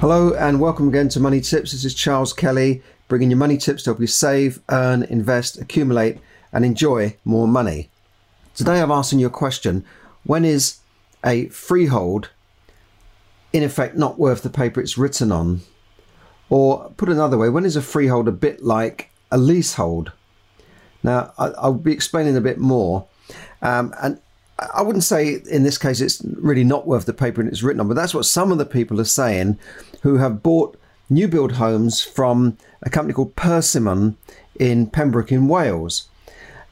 Hello and welcome again to Money Tips. This is Charles Kelly bringing you money tips to help you save, earn, invest, accumulate, and enjoy more money. Today I'm asking you a question When is a freehold in effect not worth the paper it's written on? Or put another way, when is a freehold a bit like a leasehold? Now, I'll be explaining a bit more. Um, and I wouldn't say in this case it's really not worth the paper it's written on, but that's what some of the people are saying who have bought new build homes from a company called Persimmon in Pembroke in Wales.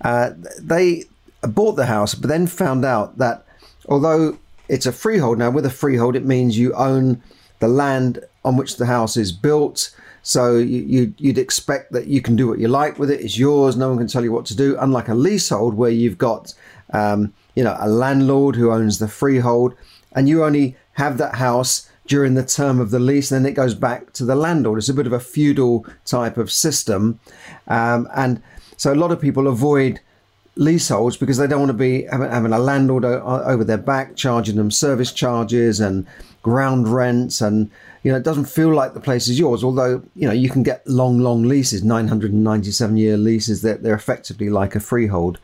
Uh, they bought the house, but then found out that although it's a freehold now, with a freehold, it means you own the land on which the house is built. So you, would expect that you can do what you like with it. It's yours. No one can tell you what to do. Unlike a leasehold, where you've got um, you know, a landlord who owns the freehold, and you only have that house during the term of the lease, and then it goes back to the landlord. It's a bit of a feudal type of system, um, and so a lot of people avoid leaseholds because they don't want to be having, having a landlord over their back charging them service charges and ground rents and you know it doesn't feel like the place is yours although you know you can get long long leases 997 year leases that they're effectively like a freehold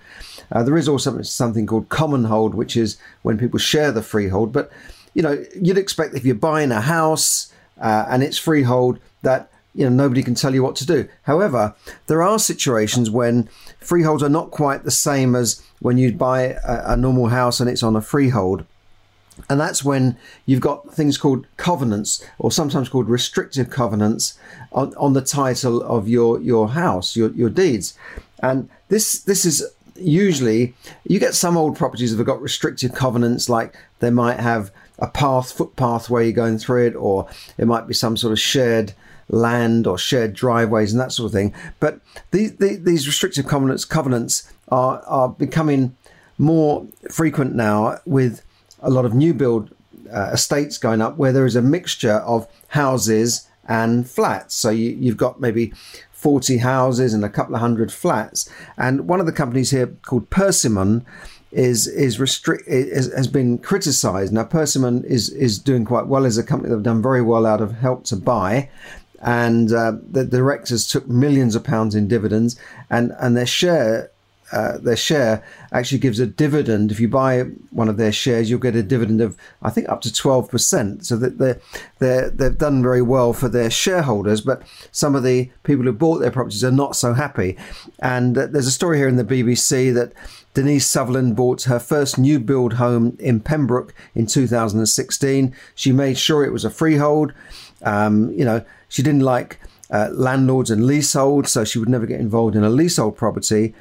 uh, there is also something called common hold, which is when people share the freehold. But you know, you'd expect if you're buying a house uh, and it's freehold that you know nobody can tell you what to do. However, there are situations when freeholds are not quite the same as when you buy a, a normal house and it's on a freehold. And that's when you've got things called covenants, or sometimes called restrictive covenants, on, on the title of your, your house, your, your deeds. And this this is usually you get some old properties that have got restrictive covenants, like they might have a path, footpath where you're going through it, or it might be some sort of shared land or shared driveways and that sort of thing. But these, these restrictive covenants, covenants are, are becoming more frequent now with a lot of new build uh, estates going up where there is a mixture of houses and flats. So you, you've got maybe 40 houses and a couple of hundred flats. And one of the companies here called Persimmon is is restrict is, has been criticised. Now Persimmon is is doing quite well as a company that have done very well out of Help to Buy, and uh, the directors took millions of pounds in dividends, and and their share uh, their share actually gives a dividend. If you buy one of their shares, you'll get a dividend of, I think, up to 12%. So that they're, they're, they've done very well for their shareholders, but some of the people who bought their properties are not so happy. And uh, there's a story here in the BBC that Denise Sutherland bought her first new build home in Pembroke in 2016. She made sure it was a freehold. Um, you know, she didn't like uh, landlords and leaseholds, so she would never get involved in a leasehold property.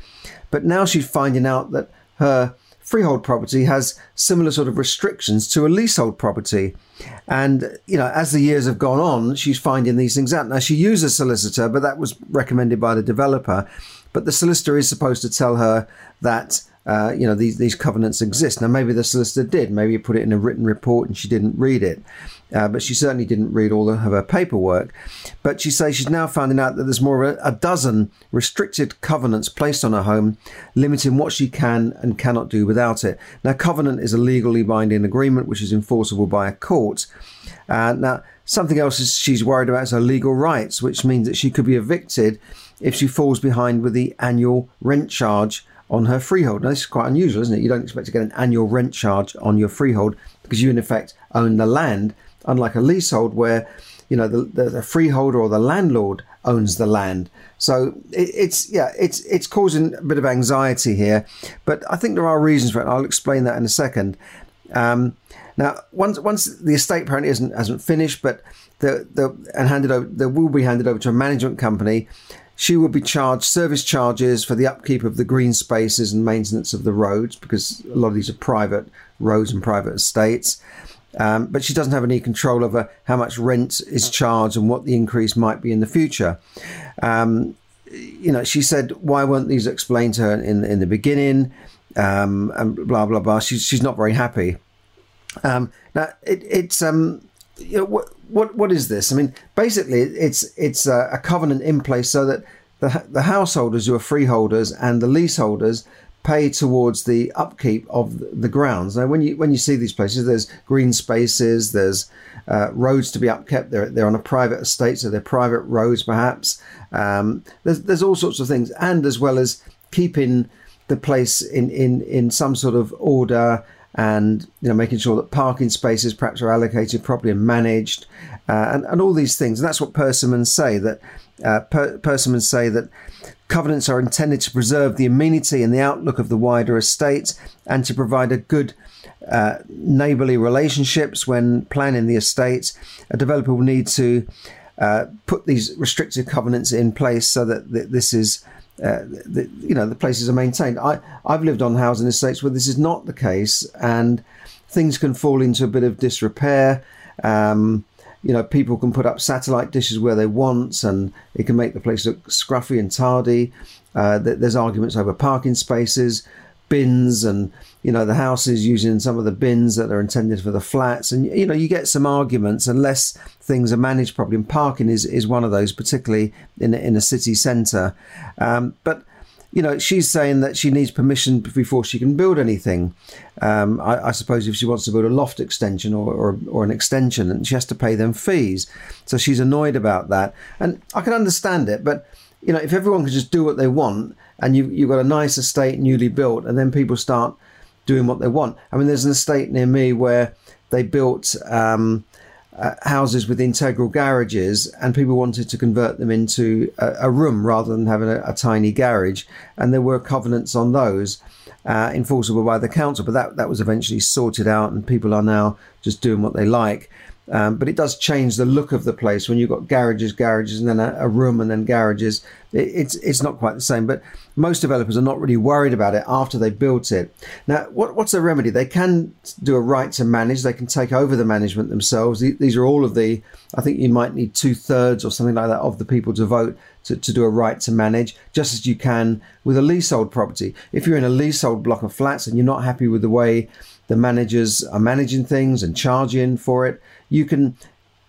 But now she's finding out that her freehold property has similar sort of restrictions to a leasehold property. And, you know, as the years have gone on, she's finding these things out. Now, she used a solicitor, but that was recommended by the developer. But the solicitor is supposed to tell her that uh, you know these these covenants exist. Now maybe the solicitor did, maybe he put it in a written report and she didn't read it, uh, but she certainly didn't read all of her paperwork. But she says she's now finding out that there's more of a, dozen restricted covenants placed on her home, limiting what she can and cannot do without it. Now covenant is a legally binding agreement which is enforceable by a court. Uh, now something else she's worried about is her legal rights, which means that she could be evicted if she falls behind with the annual rent charge on her freehold. Now, this is quite unusual, isn't it? You don't expect to get an annual rent charge on your freehold because you, in effect, own the land, unlike a leasehold where, you know, the, the, the freeholder or the landlord owns the land. So it, it's yeah, it's it's causing a bit of anxiety here, but I think there are reasons for it. I'll explain that in a second. Um, now, once once the estate plan isn't hasn't finished, but the the and handed over, there will be handed over to a management company she would be charged service charges for the upkeep of the green spaces and maintenance of the roads because a lot of these are private roads and private estates. Um, but she doesn't have any control over how much rent is charged and what the increase might be in the future. Um, you know, she said, why weren't these explained to her in, in the beginning? Um, and blah, blah, blah. She's, she's not very happy. Um, now, it, it's, um, you know, what, what, what is this? I mean, basically, it's, it's a, a covenant in place so that the, the householders who are freeholders and the leaseholders pay towards the upkeep of the grounds. Now, when you when you see these places, there's green spaces, there's uh, roads to be upkept. They're they're on a private estate, so they're private roads, perhaps. Um, there's there's all sorts of things, and as well as keeping the place in in in some sort of order and you know making sure that parking spaces perhaps are allocated properly and managed uh, and, and all these things and that's what Persimmons say that uh, per- Persimmons say that Covenants are intended to preserve the amenity and the outlook of the wider estate and to provide a good uh, neighbourly relationships when planning the estate. A developer will need to uh, put these restrictive covenants in place so that th- this is. Uh, the, you know the places are maintained. I I've lived on housing estates where this is not the case, and things can fall into a bit of disrepair. Um, you know, people can put up satellite dishes where they want, and it can make the place look scruffy and tardy. Uh, there's arguments over parking spaces, bins, and you know the houses using some of the bins that are intended for the flats, and you know you get some arguments unless things are managed properly. And parking is is one of those, particularly in in a city centre. Um, but you know, she's saying that she needs permission before she can build anything. Um, I, I, suppose if she wants to build a loft extension or, or, or, an extension, and she has to pay them fees. So she's annoyed about that. And I can understand it, but, you know, if everyone could just do what they want and you, you've got a nice estate newly built and then people start doing what they want. I mean, there's an estate near me where they built um, uh, houses with integral garages, and people wanted to convert them into a, a room rather than having a, a, tiny garage. And there were covenants on those uh, enforceable by the council, but that, that was eventually sorted out, and people are now just doing what they like. Um, but it does change the look of the place when you've got garages, garages, and then a, a room, and then garages. It, it's it's not quite the same. But most developers are not really worried about it after they built it. Now, what, what's the remedy? They can do a right to manage. They can take over the management themselves. These are all of the. I think you might need two thirds or something like that of the people to vote to, to do a right to manage, just as you can with a leasehold property. If you're in a leasehold block of flats and you're not happy with the way the managers are managing things and charging for it, you can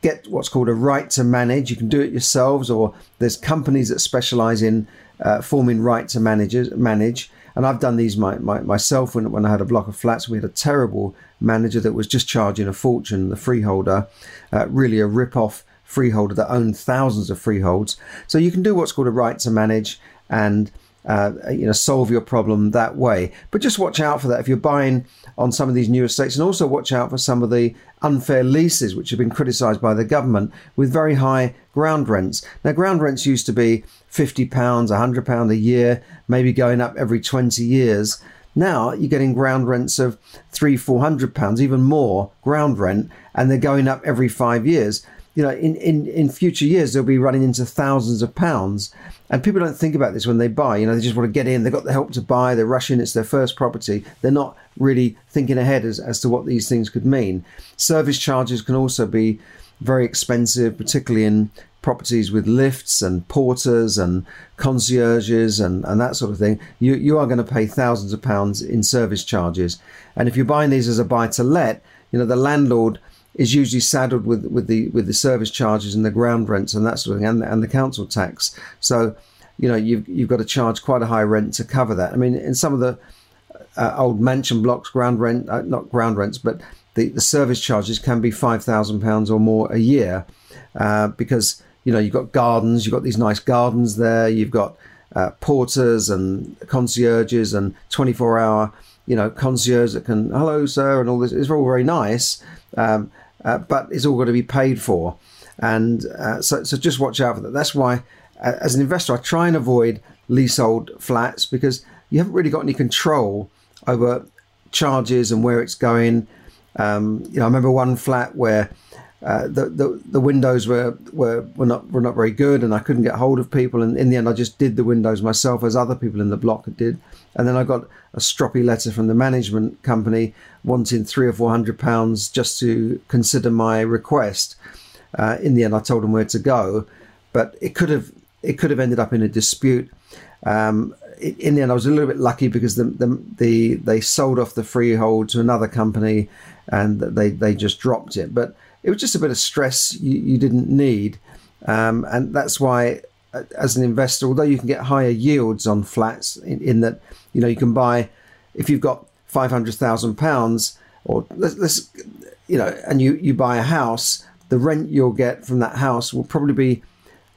get what's called a right to manage. You can do it yourselves, or there's companies that specialize in uh, forming right to managers, manage. And I've done these my, my, myself when, when I had a block of flats. We had a terrible manager that was just charging a fortune, the freeholder, uh, really a rip off freeholder that owned thousands of freeholds. So you can do what's called a right to manage and uh, you know solve your problem that way. But just watch out for that if you're buying on some of these new estates, and also watch out for some of the unfair leases which have been criticised by the government with very high ground rents. Now, ground rents used to be fifty pounds, hundred pound a year, maybe going up every twenty years. Now you're getting ground rents of three, four hundred pounds, even more ground rent, and they're going up every five years you know, in, in, in future years, they'll be running into thousands of pounds. And people don't think about this when they buy. You know, they just want to get in. They've got the help to buy. They're rushing. It's their first property. They're not really thinking ahead as, as to what these things could mean. Service charges can also be very expensive, particularly in properties with lifts and porters and concierges and, and that sort of thing. You, you are going to pay thousands of pounds in service charges. And if you're buying these as a buy to let, you know, the landlord – is usually saddled with with the with the service charges and the ground rents and that sort of thing and, and the council tax. So, you know, you've you've got to charge quite a high rent to cover that. I mean, in some of the uh, old mansion blocks, ground rent uh, not ground rents, but the, the service charges can be five thousand pounds or more a year uh, because you know you've got gardens, you've got these nice gardens there, you've got uh, porters and concierges and twenty four hour you know concierge that can hello sir and all this. It's all very nice. Um, uh, but it's all got to be paid for. And uh, so, so just watch out for that. That's why, uh, as an investor, I try and avoid leasehold flats because you haven't really got any control over charges and where it's going. Um, you know, I remember one flat where uh, the, the the windows were, were were not were not very good, and I couldn't get hold of people. And in the end, I just did the windows myself, as other people in the block did. And then I got a stroppy letter from the management company wanting three or four hundred pounds just to consider my request. Uh, in the end, I told them where to go, but it could have it could have ended up in a dispute. Um, in the end, I was a little bit lucky because the, the, the they sold off the freehold to another company, and they they just dropped it. But it was just a bit of stress you, you didn't need. Um, and that's why, uh, as an investor, although you can get higher yields on flats, in, in that you know you can buy if you've got five hundred thousand pounds, or let's, let's you know, and you you buy a house, the rent you'll get from that house will probably be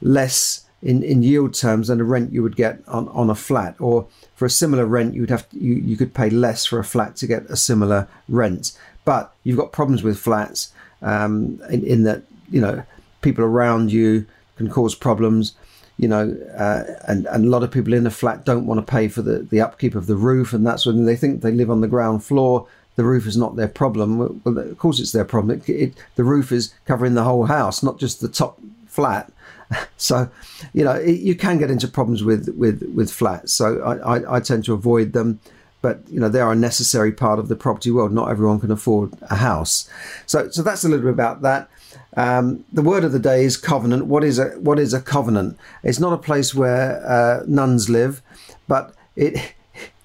less in, in yield terms than the rent you would get on, on a flat. Or for a similar rent, you would have to, you, you could pay less for a flat to get a similar rent. But you've got problems with flats um, in, in that you know people around you can cause problems. You know, uh, and, and a lot of people in a flat don't want to pay for the, the upkeep of the roof, and that's when they think they live on the ground floor. The roof is not their problem. Well, of course, it's their problem. It, it, the roof is covering the whole house, not just the top flat. So, you know, it, you can get into problems with with with flats. So I, I, I tend to avoid them but you know they are a necessary part of the property world. Not everyone can afford a house, so so that's a little bit about that. Um, the word of the day is covenant. What is a what is a covenant? It's not a place where uh, nuns live, but it.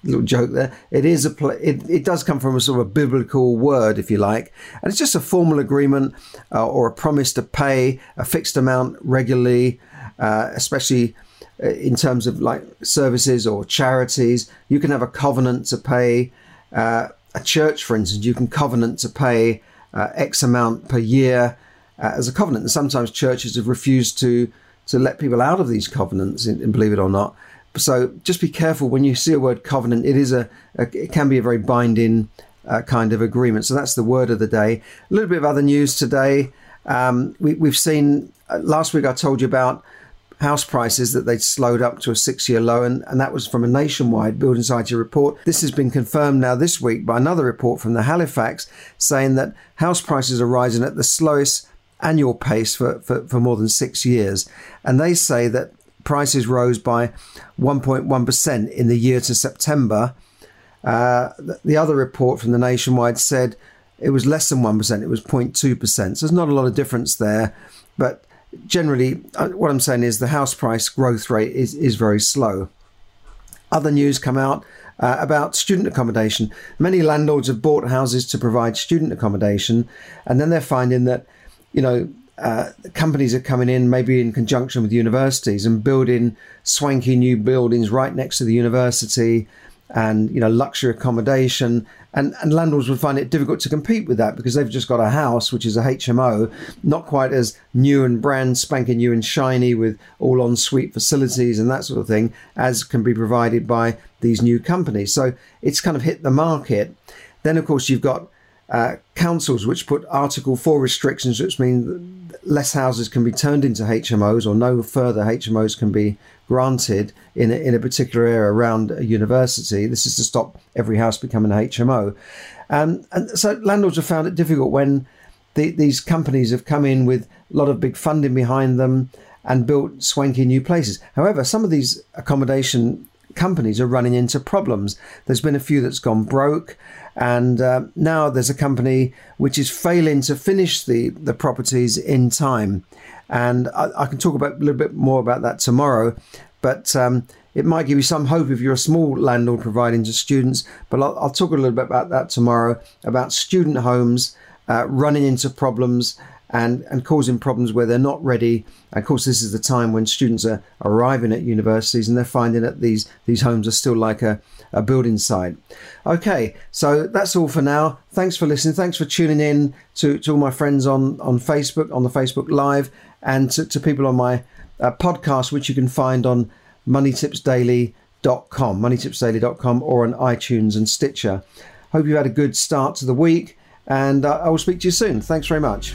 Little joke there. It is a pl- it, it does come from a sort of a biblical word, if you like, and it's just a formal agreement uh, or a promise to pay a fixed amount regularly, uh, especially uh, in terms of like services or charities. You can have a covenant to pay. Uh, a church, for instance, you can covenant to pay uh, X amount per year uh, as a covenant. And sometimes churches have refused to to let people out of these covenants, and believe it or not. So just be careful when you see a word covenant. It is a, a it can be a very binding uh, kind of agreement. So that's the word of the day. A little bit of other news today. Um, we, we've seen uh, last week. I told you about house prices that they'd slowed up to a six year low, and, and that was from a nationwide building society report. This has been confirmed now this week by another report from the Halifax saying that house prices are rising at the slowest annual pace for, for, for more than six years. And they say that prices rose by 1.1% in the year to September. Uh, the other report from the nationwide said it was less than 1%, it was 0.2%. So there's not a lot of difference there. But generally, uh, what I'm saying is the house price growth rate is, is very slow. Other news come out uh, about student accommodation. Many landlords have bought houses to provide student accommodation, and then they're finding that, you know, uh, companies are coming in maybe in conjunction with universities and building swanky new buildings right next to the university and you know luxury accommodation. And and landlords would find it difficult to compete with that because they've just got a house which is a HMO not quite as new and brand spanking new and shiny with all en suite facilities and that sort of thing as can be provided by these new companies. So it's kind of hit the market. Then of course you've got uh, councils which put Article 4 restrictions, which mean less houses can be turned into HMOs or no further HMOs can be granted in a, in a particular area around a university. This is to stop every house becoming a HMO. Um, and so landlords have found it difficult when the, these companies have come in with a lot of big funding behind them and built swanky new places. However, some of these accommodation companies are running into problems. There's been a few that's gone broke, and uh, now there's a company which is failing to finish the, the properties in time. And I, I can talk about a little bit more about that tomorrow, but um, it might give you some hope if you're a small landlord providing to students. But I'll, I'll talk a little bit about that tomorrow about student homes uh, running into problems and, and causing problems where they're not ready. And Of course, this is the time when students are arriving at universities and they're finding that these, these homes are still like a, a building site. Okay, so that's all for now. Thanks for listening. Thanks for tuning in to, to all my friends on, on Facebook, on the Facebook Live, and to, to people on my uh, podcast, which you can find on moneytipsdaily.com, moneytipsdaily.com, or on iTunes and Stitcher. Hope you've had a good start to the week, and uh, I will speak to you soon. Thanks very much.